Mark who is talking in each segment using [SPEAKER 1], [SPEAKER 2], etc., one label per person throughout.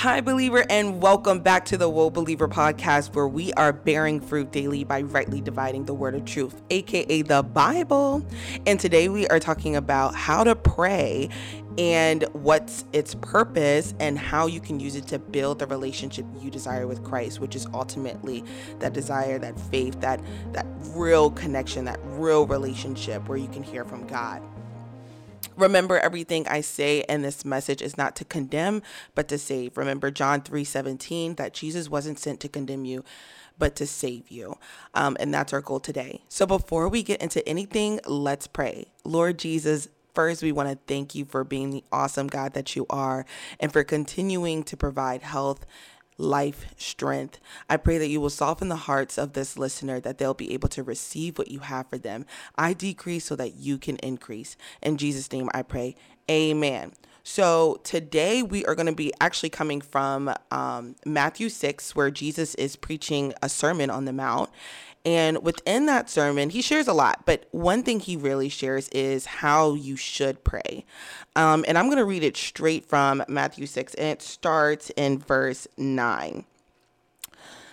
[SPEAKER 1] Hi, believer, and welcome back to the Woe Believer podcast, where we are bearing fruit daily by rightly dividing the word of truth, aka the Bible. And today we are talking about how to pray and what's its purpose and how you can use it to build the relationship you desire with Christ, which is ultimately that desire, that faith, that that real connection, that real relationship where you can hear from God. Remember, everything I say in this message is not to condemn, but to save. Remember John 3 17, that Jesus wasn't sent to condemn you, but to save you. Um, and that's our goal today. So before we get into anything, let's pray. Lord Jesus, First, we want to thank you for being the awesome God that you are and for continuing to provide health life, strength. I pray that you will soften the hearts of this listener, that they'll be able to receive what you have for them. I decrease so that you can increase. In Jesus' name I pray. Amen. So today we are going to be actually coming from um, Matthew 6, where Jesus is preaching a sermon on the Mount. And within that sermon, he shares a lot, but one thing he really shares is how you should pray. Um, and I'm going to read it straight from Matthew 6, and it starts in verse 9.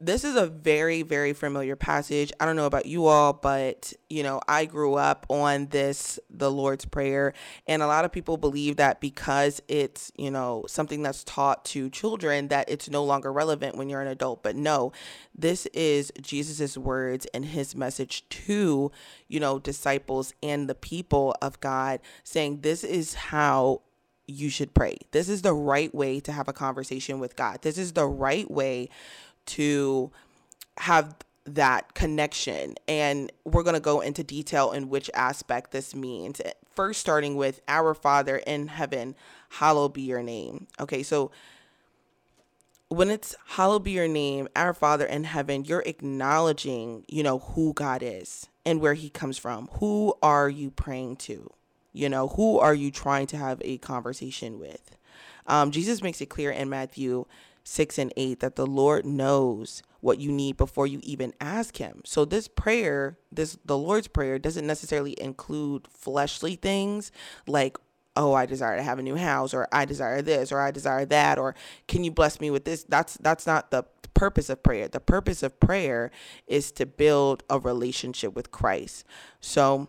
[SPEAKER 1] this is a very very familiar passage i don't know about you all but you know i grew up on this the lord's prayer and a lot of people believe that because it's you know something that's taught to children that it's no longer relevant when you're an adult but no this is jesus's words and his message to you know disciples and the people of god saying this is how you should pray. This is the right way to have a conversation with God. This is the right way to have that connection. And we're going to go into detail in which aspect this means. First, starting with Our Father in heaven, hallowed be your name. Okay, so when it's hallowed be your name, our Father in heaven, you're acknowledging, you know, who God is and where he comes from. Who are you praying to? You know, who are you trying to have a conversation with? Um, Jesus makes it clear in Matthew 6 and 8 that the Lord knows what you need before you even ask him. So this prayer, this the Lord's prayer doesn't necessarily include fleshly things like oh I desire to have a new house or I desire this or I desire that or can you bless me with this? That's that's not the purpose of prayer. The purpose of prayer is to build a relationship with Christ. So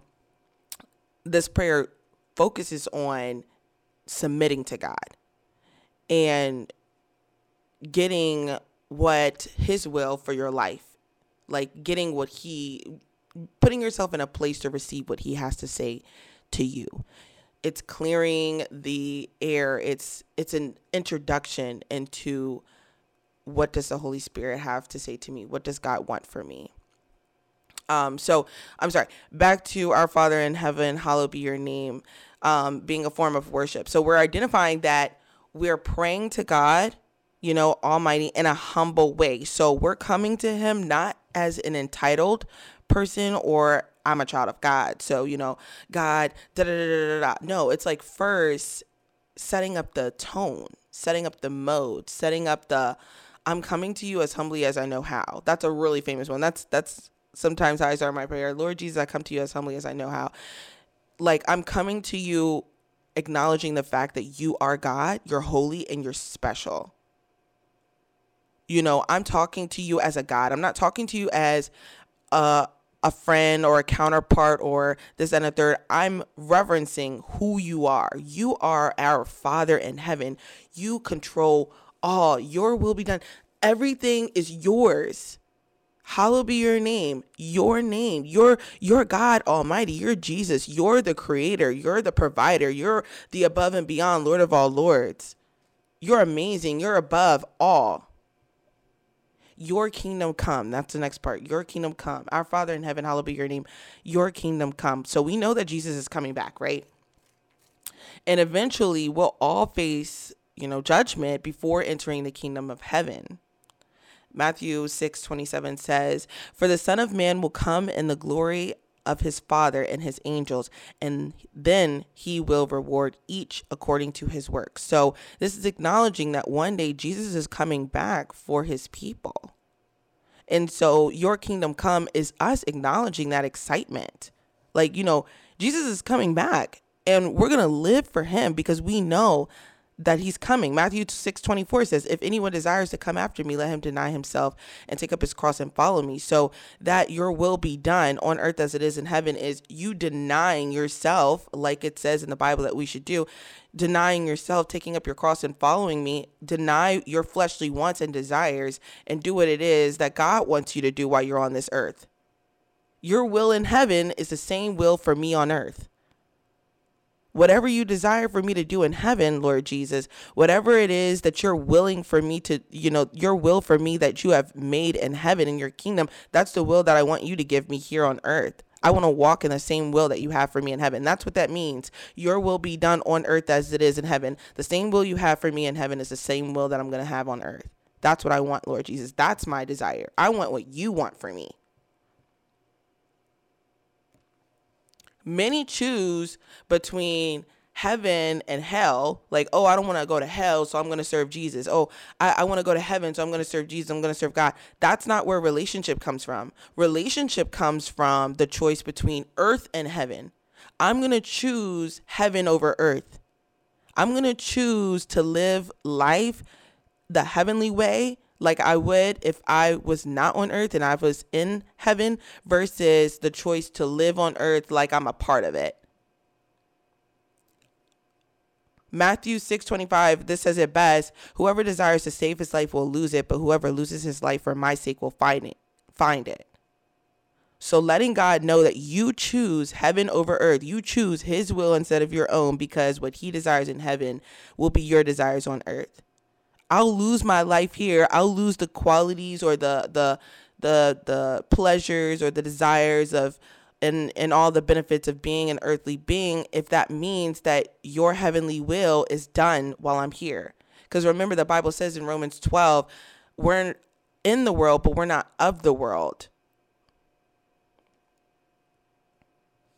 [SPEAKER 1] this prayer focuses on submitting to God and getting what his will for your life like getting what he putting yourself in a place to receive what he has to say to you. It's clearing the air. It's it's an introduction into what does the holy spirit have to say to me? What does god want for me? Um so i'm sorry. Back to our father in heaven hallowed be your name um being a form of worship. So we're identifying that we're praying to god you know, Almighty in a humble way. So we're coming to Him not as an entitled person or I'm a child of God. So, you know, God, da da da da da. No, it's like first setting up the tone, setting up the mode, setting up the I'm coming to you as humbly as I know how. That's a really famous one. That's that's sometimes how I start my prayer. Lord Jesus, I come to you as humbly as I know how. Like I'm coming to you acknowledging the fact that you are God, you're holy and you're special. You know, I'm talking to you as a God. I'm not talking to you as a a friend or a counterpart or this and a third. I'm reverencing who you are. You are our Father in heaven. You control all. Your will be done. Everything is yours. Hallowed be your name, your name. You're you're God Almighty. You're Jesus. You're the creator. You're the provider. You're the above and beyond Lord of all lords. You're amazing. You're above all. Your kingdom come. That's the next part. Your kingdom come. Our Father in heaven, hallowed be your name. Your kingdom come. So we know that Jesus is coming back, right? And eventually we'll all face, you know, judgment before entering the kingdom of heaven. Matthew 6 27 says, For the Son of Man will come in the glory of his Father and his angels, and then he will reward each according to his work. So, this is acknowledging that one day Jesus is coming back for his people. And so, your kingdom come is us acknowledging that excitement. Like, you know, Jesus is coming back, and we're going to live for him because we know that he's coming. Matthew 6 24 says, If anyone desires to come after me, let him deny himself and take up his cross and follow me. So that your will be done on earth as it is in heaven is you denying yourself, like it says in the Bible that we should do, denying yourself, taking up your cross and following me, deny your fleshly wants and desires, and do what it is that God wants you to do while you're on this earth. Your will in heaven is the same will for me on earth whatever you desire for me to do in heaven, Lord Jesus, whatever it is that you're willing for me to, you know, your will for me that you have made in heaven in your kingdom, that's the will that I want you to give me here on earth. I want to walk in the same will that you have for me in heaven. That's what that means. Your will be done on earth as it is in heaven. The same will you have for me in heaven is the same will that I'm going to have on earth. That's what I want, Lord Jesus. That's my desire. I want what you want for me. Many choose between heaven and hell. Like oh i don't want to go to hell so i'm going to serve jesus. Oh i, I want to go to heaven so i'm going to serve jesus i'm going to serve god. That's not where relationship comes from. Relationship comes from the choice between earth and heaven. I'm going to choose heaven over earth. I'm going to choose to live life the heavenly way like I would if I was not on earth and I was in heaven versus the choice to live on earth like I'm a part of it. Matthew 6:25 this says it best whoever desires to save his life will lose it but whoever loses his life for my sake will find it find it. So letting God know that you choose heaven over earth, you choose his will instead of your own because what he desires in heaven will be your desires on earth. I'll lose my life here. I'll lose the qualities or the the the the pleasures or the desires of and and all the benefits of being an earthly being if that means that your heavenly will is done while I'm here. Because remember the Bible says in Romans 12, we're in the world, but we're not of the world.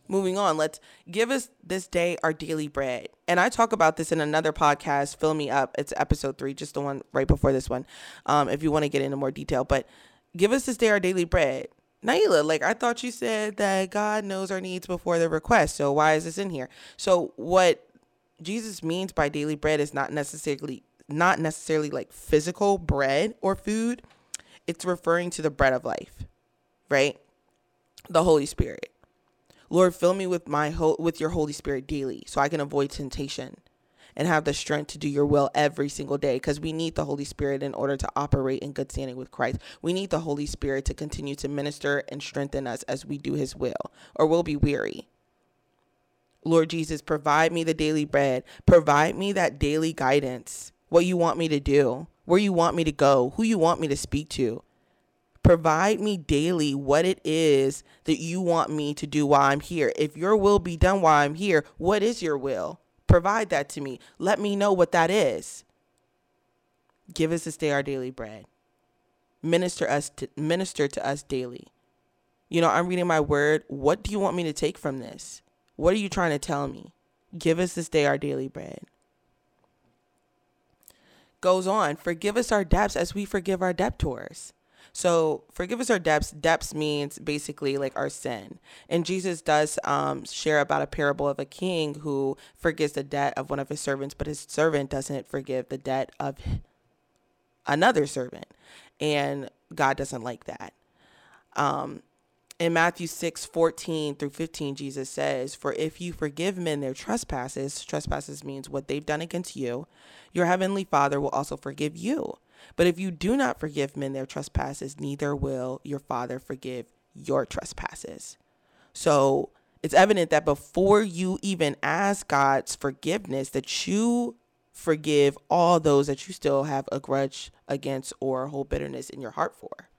[SPEAKER 1] Moving on, let's give us this day our daily bread. And I talk about this in another podcast, Fill Me Up. It's episode three, just the one right before this one, um, if you want to get into more detail. But give us this day our daily bread. Nailah, like I thought you said that God knows our needs before the request. So why is this in here? So what Jesus means by daily bread is not necessarily not necessarily like physical bread or food. It's referring to the bread of life, right? The Holy Spirit. Lord, fill me with my ho- with your Holy Spirit daily so I can avoid temptation and have the strength to do your will every single day because we need the Holy Spirit in order to operate in good standing with Christ. We need the Holy Spirit to continue to minister and strengthen us as we do his will or we'll be weary. Lord Jesus, provide me the daily bread. Provide me that daily guidance. What you want me to do, where you want me to go, who you want me to speak to. Provide me daily what it is that you want me to do while I'm here. If your will be done while I'm here, what is your will? Provide that to me. Let me know what that is. Give us this day our daily bread. Minister us to minister to us daily. You know, I'm reading my word. What do you want me to take from this? What are you trying to tell me? Give us this day our daily bread. Goes on, forgive us our debts as we forgive our debtors. So forgive us our debts. Debts means basically like our sin. And Jesus does um, share about a parable of a king who forgives the debt of one of his servants, but his servant doesn't forgive the debt of another servant. And God doesn't like that. Um, in Matthew 6, 14 through 15, Jesus says, For if you forgive men their trespasses, trespasses means what they've done against you, your heavenly Father will also forgive you. But if you do not forgive men their trespasses, neither will your Father forgive your trespasses. So it's evident that before you even ask God's forgiveness, that you forgive all those that you still have a grudge against or hold bitterness in your heart for.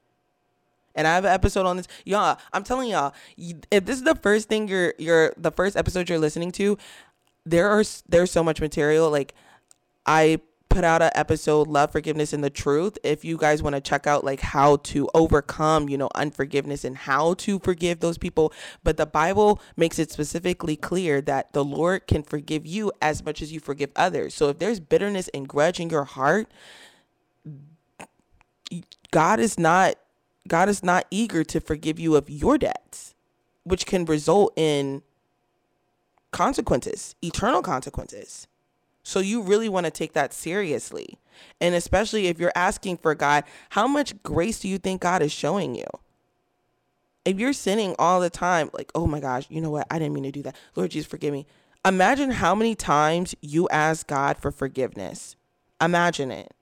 [SPEAKER 1] And I have an episode on this. Y'all, I'm telling y'all, if this is the first thing you're you're the first episode you're listening to, there are there's so much material. Like I put out an episode love forgiveness and the truth. If you guys want to check out like how to overcome you know unforgiveness and how to forgive those people. But the bible makes it specifically clear that the lord can forgive you as much as you forgive others. So if there's bitterness and grudge in your heart god is not god is not eager to forgive you of your debts which can result in consequences eternal consequences so you really want to take that seriously. And especially if you're asking for God, how much grace do you think God is showing you? If you're sinning all the time, like, oh my gosh, you know what? I didn't mean to do that. Lord Jesus, forgive me. Imagine how many times you ask God for forgiveness. Imagine it.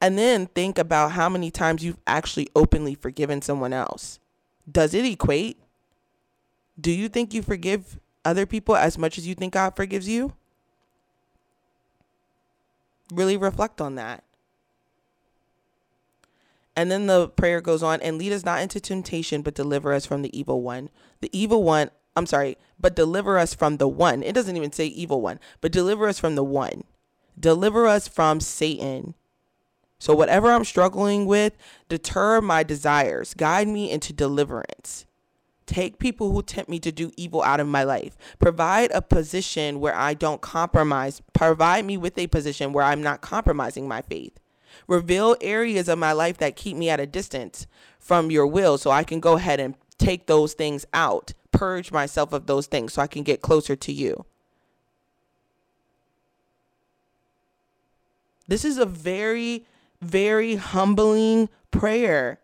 [SPEAKER 1] And then think about how many times you've actually openly forgiven someone else. Does it equate? Do you think you forgive other people as much as you think God forgives you? Really reflect on that. And then the prayer goes on and lead us not into temptation, but deliver us from the evil one. The evil one, I'm sorry, but deliver us from the one. It doesn't even say evil one, but deliver us from the one. Deliver us from Satan. So, whatever I'm struggling with, deter my desires, guide me into deliverance. Take people who tempt me to do evil out of my life. Provide a position where I don't compromise. Provide me with a position where I'm not compromising my faith. Reveal areas of my life that keep me at a distance from your will so I can go ahead and take those things out. Purge myself of those things so I can get closer to you. This is a very, very humbling prayer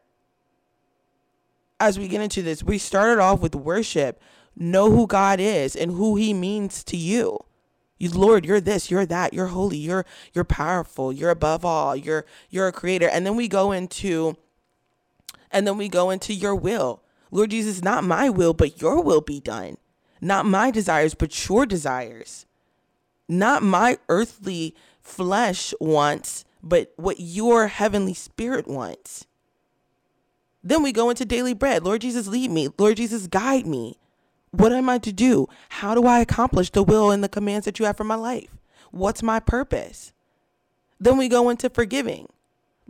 [SPEAKER 1] as we get into this, we started off with worship. Know who God is and who he means to you. You Lord, you're this, you're that, you're holy, you're you're powerful, you're above all, you're you're a creator. And then we go into and then we go into your will. Lord Jesus, not my will, but your will be done. Not my desires, but your desires. Not my earthly flesh wants, but what your heavenly spirit wants. Then we go into daily bread. Lord Jesus, lead me. Lord Jesus, guide me. What am I to do? How do I accomplish the will and the commands that you have for my life? What's my purpose? Then we go into forgiving.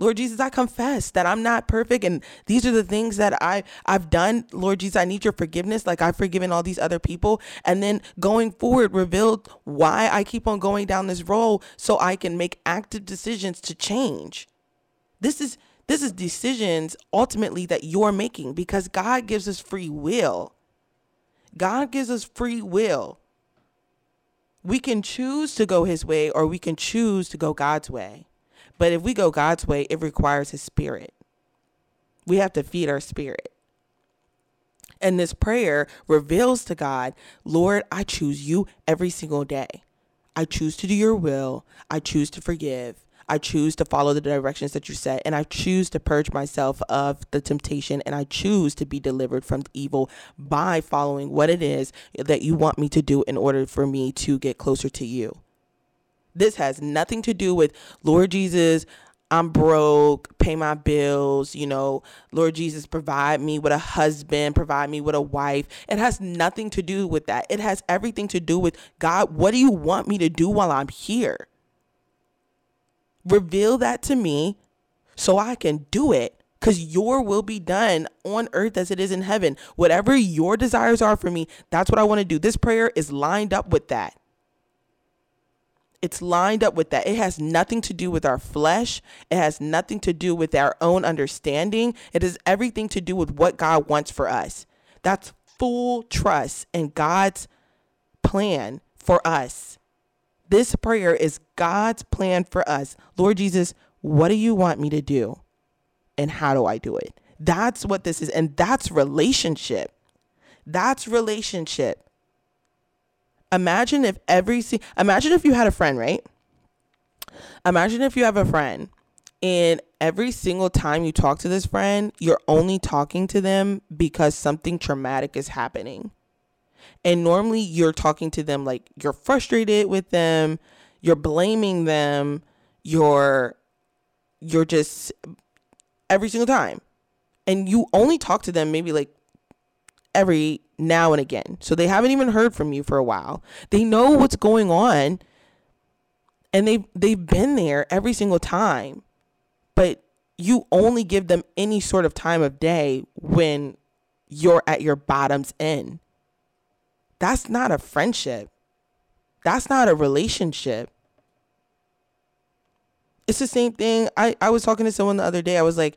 [SPEAKER 1] Lord Jesus, I confess that I'm not perfect and these are the things that I I've done. Lord Jesus, I need your forgiveness like I've forgiven all these other people. And then going forward revealed why I keep on going down this road so I can make active decisions to change. This is this is decisions ultimately that you're making because God gives us free will. God gives us free will. We can choose to go his way or we can choose to go God's way. But if we go God's way, it requires his spirit. We have to feed our spirit. And this prayer reveals to God, Lord, I choose you every single day. I choose to do your will. I choose to forgive. I choose to follow the directions that you set, and I choose to purge myself of the temptation, and I choose to be delivered from evil by following what it is that you want me to do in order for me to get closer to you. This has nothing to do with Lord Jesus. I'm broke, pay my bills, you know, Lord Jesus, provide me with a husband, provide me with a wife. It has nothing to do with that. It has everything to do with God, what do you want me to do while I'm here? Reveal that to me so I can do it because your will be done on earth as it is in heaven. Whatever your desires are for me, that's what I want to do. This prayer is lined up with that. It's lined up with that. It has nothing to do with our flesh. It has nothing to do with our own understanding. It has everything to do with what God wants for us. That's full trust in God's plan for us. This prayer is God's plan for us. Lord Jesus, what do you want me to do? And how do I do it? That's what this is. And that's relationship. That's relationship. Imagine if every imagine if you had a friend, right? Imagine if you have a friend and every single time you talk to this friend, you're only talking to them because something traumatic is happening. And normally you're talking to them like you're frustrated with them, you're blaming them, you're you're just every single time. And you only talk to them maybe like every now and again. So they haven't even heard from you for a while. They know what's going on and they they've been there every single time but you only give them any sort of time of day when you're at your bottom's end that's not a friendship. That's not a relationship. It's the same thing. I i was talking to someone the other day. I was like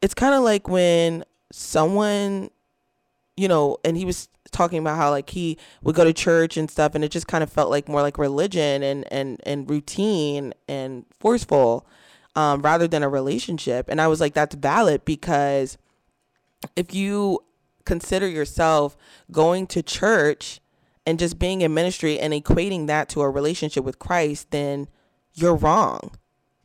[SPEAKER 1] it's kind of like when someone you know and he was talking about how like he would go to church and stuff and it just kind of felt like more like religion and and and routine and forceful um, rather than a relationship. And i was like that's valid because if you consider yourself going to church and just being in ministry and equating that to a relationship with christ then you're wrong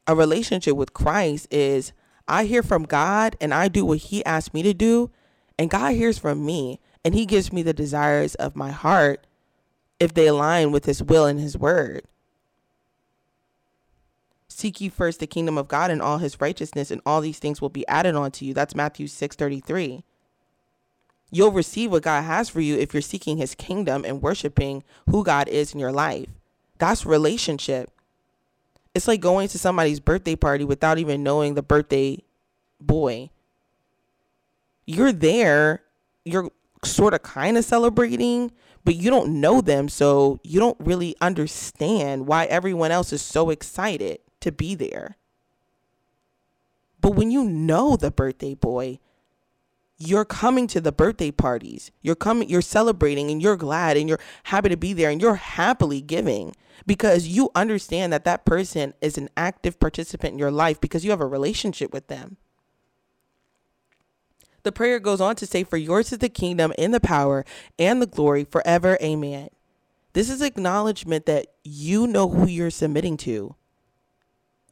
[SPEAKER 1] a relationship with christ is i hear from god and i do what he asked me to do and god hears from me and he gives me the desires of my heart if they align with his will and his word. Seek ye first the kingdom of God and all his righteousness, and all these things will be added unto you. That's Matthew 6 33. You'll receive what God has for you if you're seeking his kingdom and worshiping who God is in your life. That's relationship. It's like going to somebody's birthday party without even knowing the birthday boy. You're there, you're sort of kind of celebrating, but you don't know them, so you don't really understand why everyone else is so excited to be there. But when you know the birthday boy, you're coming to the birthday parties. You're coming, you're celebrating and you're glad and you're happy to be there and you're happily giving because you understand that that person is an active participant in your life because you have a relationship with them. The prayer goes on to say, For yours is the kingdom and the power and the glory forever. Amen. This is acknowledgement that you know who you're submitting to.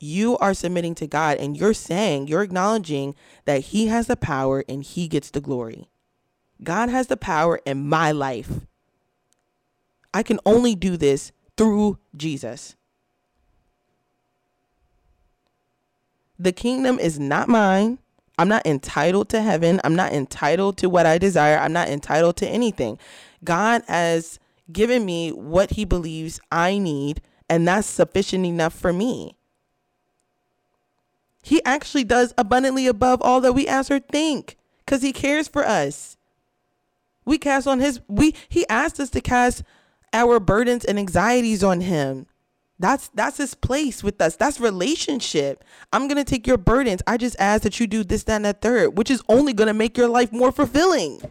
[SPEAKER 1] You are submitting to God and you're saying, you're acknowledging that He has the power and He gets the glory. God has the power in my life. I can only do this through Jesus. The kingdom is not mine. I'm not entitled to heaven. I'm not entitled to what I desire. I'm not entitled to anything. God has given me what he believes I need, and that's sufficient enough for me. He actually does abundantly above all that we ask or think because he cares for us. We cast on his we he asked us to cast our burdens and anxieties on him. That's that's his place with us. That's relationship. I'm gonna take your burdens. I just ask that you do this, that, and that third, which is only gonna make your life more fulfilling.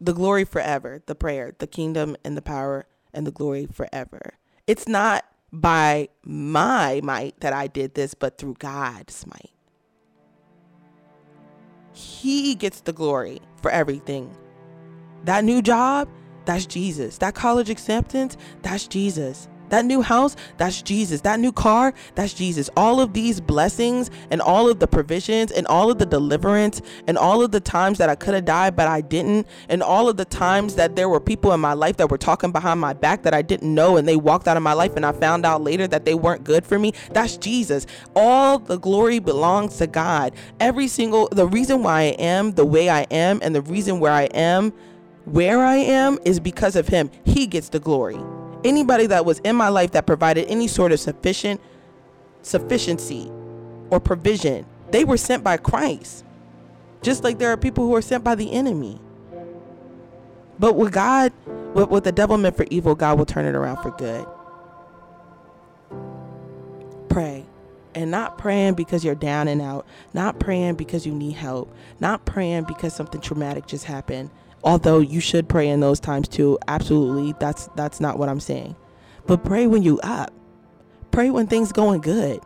[SPEAKER 1] The glory forever, the prayer, the kingdom and the power and the glory forever. It's not by my might that I did this, but through God's might. He gets the glory for everything. That new job, that's Jesus. That college acceptance, that's Jesus. That new house, that's Jesus. That new car, that's Jesus. All of these blessings and all of the provisions and all of the deliverance and all of the times that I could have died but I didn't and all of the times that there were people in my life that were talking behind my back that I didn't know and they walked out of my life and I found out later that they weren't good for me. That's Jesus. All the glory belongs to God. Every single the reason why I am the way I am and the reason where I am where I am is because of him. He gets the glory. Anybody that was in my life that provided any sort of sufficient sufficiency or provision, they were sent by Christ. Just like there are people who are sent by the enemy. But with God, what, the devil meant for evil, God will turn it around for good. Pray. And not praying because you're down and out, not praying because you need help, not praying because something traumatic just happened, although you should pray in those times too. Absolutely. That's that's not what i'm saying. But pray when you up. Pray when things going good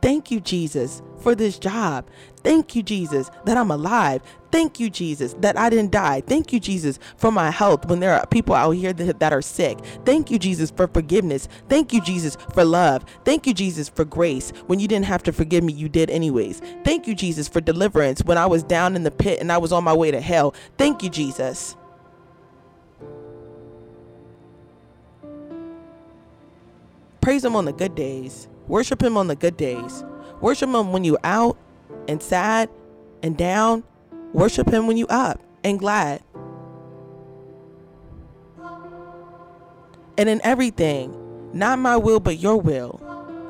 [SPEAKER 1] thank you jesus for this job. Thank you jesus that i'm alive. Thank you jesus that i didn't die. Thank you jesus for my health when there are people out here that, are sick. Thank you jesus for forgiveness. Thank you jesus for love. Thank you jesus for grace. When you didn't have to forgive me you did anyways. Thank you jesus for deliverance when i was down in the pit and i was on my way to hell. Thank you jesus. Praise him on the good days worship him on the good days Worship him when you out and sad and down. Worship him when you up and glad. And in everything, not my will, but your will.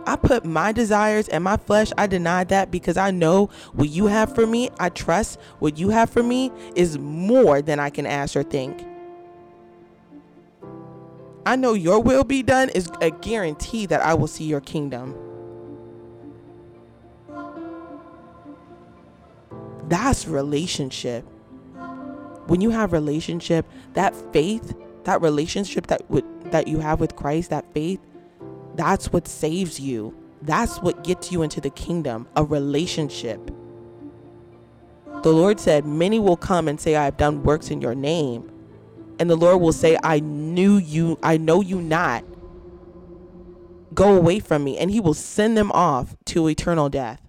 [SPEAKER 1] I put my desires and my flesh, I deny that because I know what you have for me. I trust what you have for me is more than I can ask or think. I know your will be done is a guarantee that I will see your kingdom. That's relationship. When you have relationship, that faith, that relationship that would that you have with Christ, that faith, that's what saves you. That's what gets you into the kingdom, a relationship. The Lord said, Many will come and say, I have done works in your name. And the Lord will say, I knew you, I know you not. Go away from me. And he will send them off to eternal death.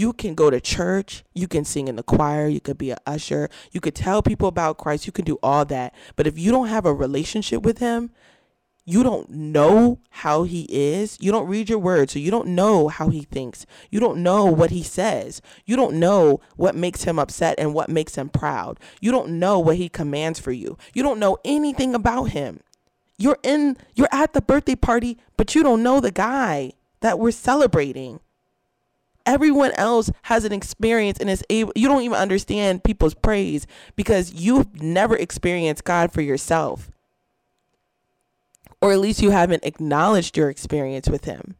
[SPEAKER 1] you can go to church, you can sing in the choir, you could be an usher, you could tell people about Christ, you can do all that. But if you don't have a relationship with him, you don't know how he is. You don't read your word, so you don't know how he thinks. You don't know what he says. You don't know what makes him upset and what makes him proud. You don't know what he commands for you. You don't know anything about him. You're in you're at the birthday party, but you don't know the guy that we're celebrating everyone else has an experience and is able you don't even understand people's praise because you've never experienced God for yourself or at least you haven't acknowledged your experience with him.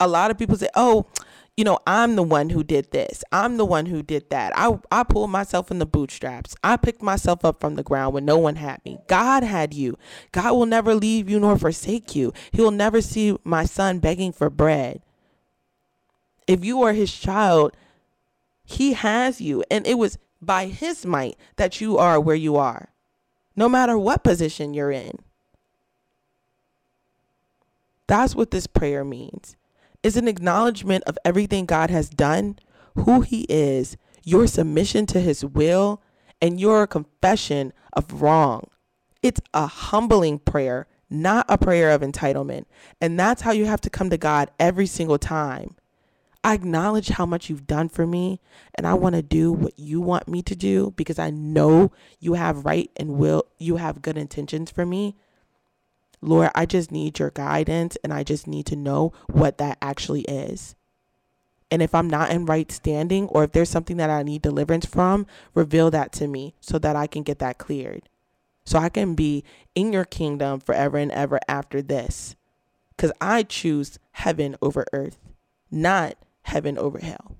[SPEAKER 1] A lot of people say oh you know i'm the one who did this. I'm the one who did that. I i pulled myself in the bootstraps. I picked myself up from the ground when no one had me. God had you. God will never leave you nor forsake you. He will never see my son begging for bread. If you are his child he has you and it was by his might that you are where you are no matter what position you're in that's what this prayer means It's an acknowledgement of everything God has done, who He is, your submission to His will, and your confession of wrong. It's a humbling prayer, not a prayer of entitlement. And that's how you have to come to God every single time. I acknowledge how much you've done for me, and I want to do what you want me to do because I know you have right and will, you have good intentions for me. Lord, I just need your guidance and I just need to know what that actually is. And if I'm not in right standing or if there's something that I need deliverance from, reveal that to me so that I can get that cleared. So I can be in your kingdom forever and ever after this. Because I choose heaven over earth, not heaven over hell.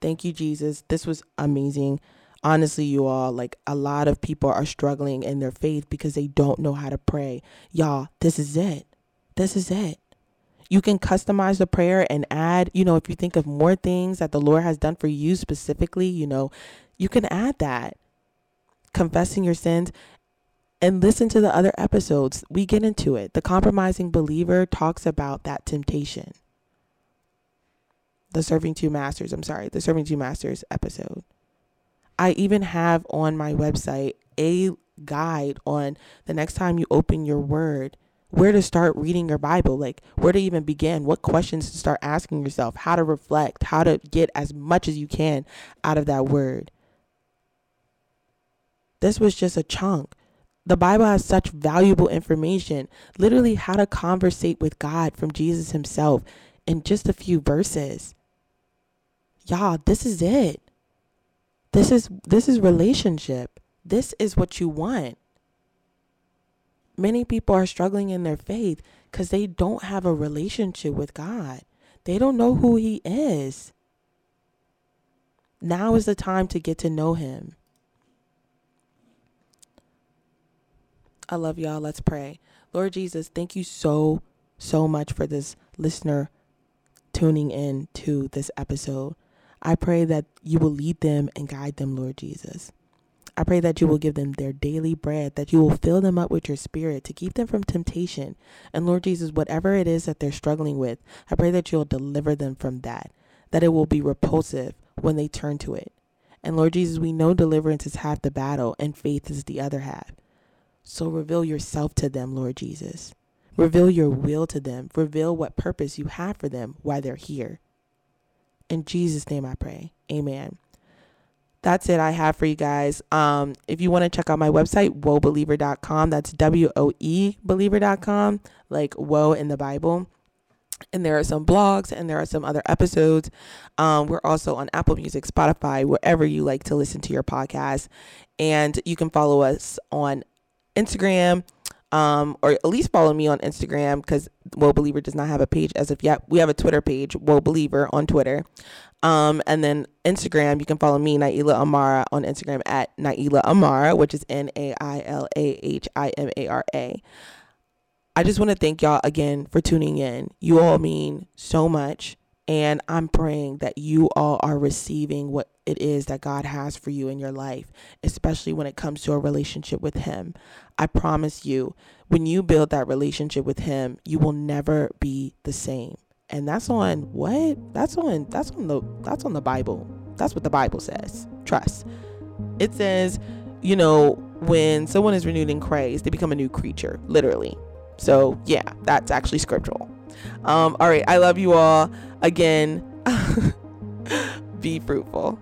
[SPEAKER 1] Thank you, Jesus. This was amazing honestly, you all, like a lot of people are struggling in their faith because they don't know how to pray. Y'all, this is it. This is it. You can customize the prayer and add, you know, if you think of more things that the Lord has done for you specifically, you know, you can add that. Confessing your sins and listen to the other episodes. We get into it. The compromising believer talks about that temptation. The serving two masters, I'm sorry, the serving two masters episode. I even have on my website a guide on the next time you open your word, where to start reading your Bible, like where to even begin, what questions to start asking yourself, how to reflect, how to get as much as you can out of that word. This was just a chunk. The Bible has such valuable information, literally how to conversate with God from Jesus himself in just a few verses. Y'all, this is it. This is this is relationship. This is what you want. Many people are struggling in their faith cuz they don't have a relationship with God. They don't know who he is. Now is the time to get to know him. I love y'all. Let's pray. Lord Jesus, thank you so, so much for this listener tuning in to this episode. I pray that you will lead them and guide them, Lord Jesus. I pray that you will give them their daily bread, that you will fill them up with your spirit to keep them from temptation. And Lord Jesus, whatever it is that they're struggling with, I pray that you'll deliver them from that, that it will be repulsive when they turn to it. And Lord Jesus, we know deliverance is half the battle and faith is the other half. So reveal yourself to them, Lord Jesus. Reveal your will to them. Reveal what purpose you have for them while they're here. In Jesus' name I pray. Amen. That's it I have for you guys. Um, if you want to check out my website, woebeliever.com, that's W O E believer.com, like woe in the Bible and there are some blogs and there are some other episodes. Um, we're also on Apple Music, Spotify, wherever you like to listen to your podcast. And you can follow us on Instagram, um, or at least follow me on Instagram because Woe Believer does not have a page as of yet. We have a Twitter page, Woe Believer on Twitter. Um, and then Instagram, you can follow me, Nailah Imara, on Instagram at Nailah Imara, which is N A I L A H I M A R A. I just want to thank y'all again for tuning in. You all mean so much. And I'm praying that you all are receiving what it is that God has for you in your life, especially when it comes to a relationship with Him. I promise you, when you build that relationship with Him, you will never be the same. And that's on what? That's on that's on the that's on the Bible. That's what the Bible says. Trust. It says, you know, when someone is renewed in Christ, they become a new creature, literally. So, yeah, that's actually scriptural. Um, all right, I love you all. Again, be fruitful.